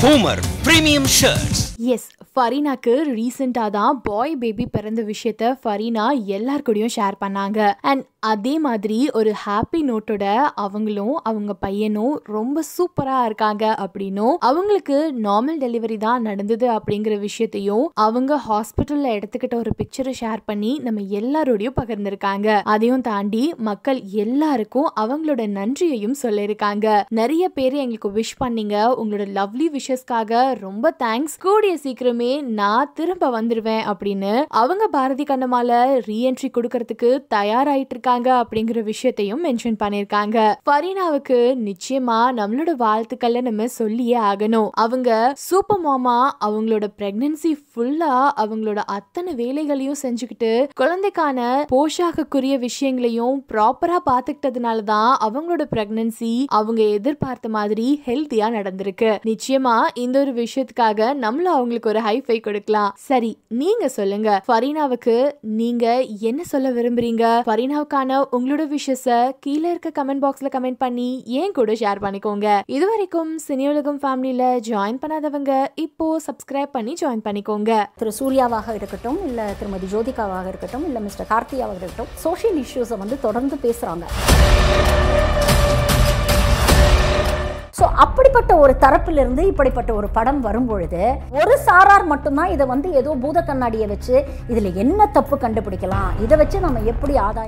Homer Premium Shirts. S ஃபரீனாக்கு ரீசெண்டாக தான் பாய் பேபி பிறந்த விஷயத்த ஃபரீனா எல்லார் கூடயும் ஷேர் பண்ணாங்க. அண்ட் அதே மாதிரி ஒரு ஹாப்பி நோட்டோட அவங்களும் அவங்க பையனும் ரொம்ப சூப்பராக இருக்காங்க அப்படின்னும் அவங்களுக்கு நார்மல் டெலிவரி தான் நடந்தது அப்படிங்கிற விஷயத்தையும் அவங்க ஹாஸ்பிட்டலில் எடுத்துக்கிட்ட ஒரு பிக்சரை ஷேர் பண்ணி நம்ம எல்லாரோடையும் பகிர்ந்திருக்காங்க. அதையும் தாண்டி மக்கள் எல்லாருக்கும் அவங்களோட நன்றியையும் சொல்லியிருக்காங்க. நிறைய பேர் எங்களுக்கு விஷ் பண்ணீங்க. உங்களோட லவ்லி விஷஸ்க்காக ரொம்ப தேங்க்ஸ் கூடிய சீக்கிரமே நான் திரும்ப வந்துருவேன் அப்படின்னு அவங்க பாரதி கண்ணமால ரீஎன்ட்ரி கொடுக்கறதுக்கு தயாராயிட்டு இருக்காங்க அப்படிங்கிற விஷயத்தையும் மென்ஷன் பண்ணிருக்காங்க. ஃபரீனாவுக்கு நிச்சயமா நம்மளோட வாழ்த்துக்களை நம்ம சொல்லியே ஆகணும். அவங்க சூப்பர் மாமா அவங்களோட பிரெக்னன்சி ஃபுல்லா அவங்களோட அத்தனை வேலைகளையும் செஞ்சுக்கிட்டு குழந்தைக்கான போஷாக்குரிய விஷயங்களையும் ப்ராப்பரா பாத்துக்கிட்டதுனால தான் அவங்களோட பிரெக்னன்சி அவங்க எதிர்பார்த்த மாதிரி ஹெல்த்தியா நடந்திருக்கு. நிச்சயமா இந்த ஒரு விஷயத்துக்காக நம்மள அவங்களுக்கு ஒரு ஹைஃபை கொடுக்கலாம். சரி நீங்க சொல்லுங்க. ஃபரீனாவுக்கு நீங்க என்ன சொல்ல விரும்புறீங்க? ஃபரீனாவுக்கான உங்களோட விஷஸ கீழே இருக்க கமெண்ட் பாக்ஸ்ல கமெண்ட் பண்ணி ஏன் கூட ஷேர் பண்ணிக்கோங்க. இது வரைக்கும் சினியுலகம் ஃபேமிலியில ஜாயின் பண்ணாதவங்க இப்போ சப்ஸ்கிரைப் பண்ணி ஜாயின் பண்ணிக்கோங்க. திரு சூர்யாவாக இருக்கட்டும் இல்லை திருமதி ஜோதிகாவாக இருக்கட்டும் இல்லை மிஸ்டர் கார்த்தியாவாக இருக்கட்டும் சோஷியல் இஷ்யூஸை வந்து தொடர்ந்து பேசுகிறாங்க ஸோ அப்படிப்பட்ட ஒரு தரப்பிலிருந்து இப்படிப்பட்ட ஒரு படம் வரும் பொழுது ஒரு சாரார் மட்டும்தான் இதை வந்து ஏதோ பூத கண்ணாடியை வச்சு இதில் என்ன தப்பு கண்டுபிடிக்கலாம்? இதை வச்சு நம்ம எப்படி ஆதாயம்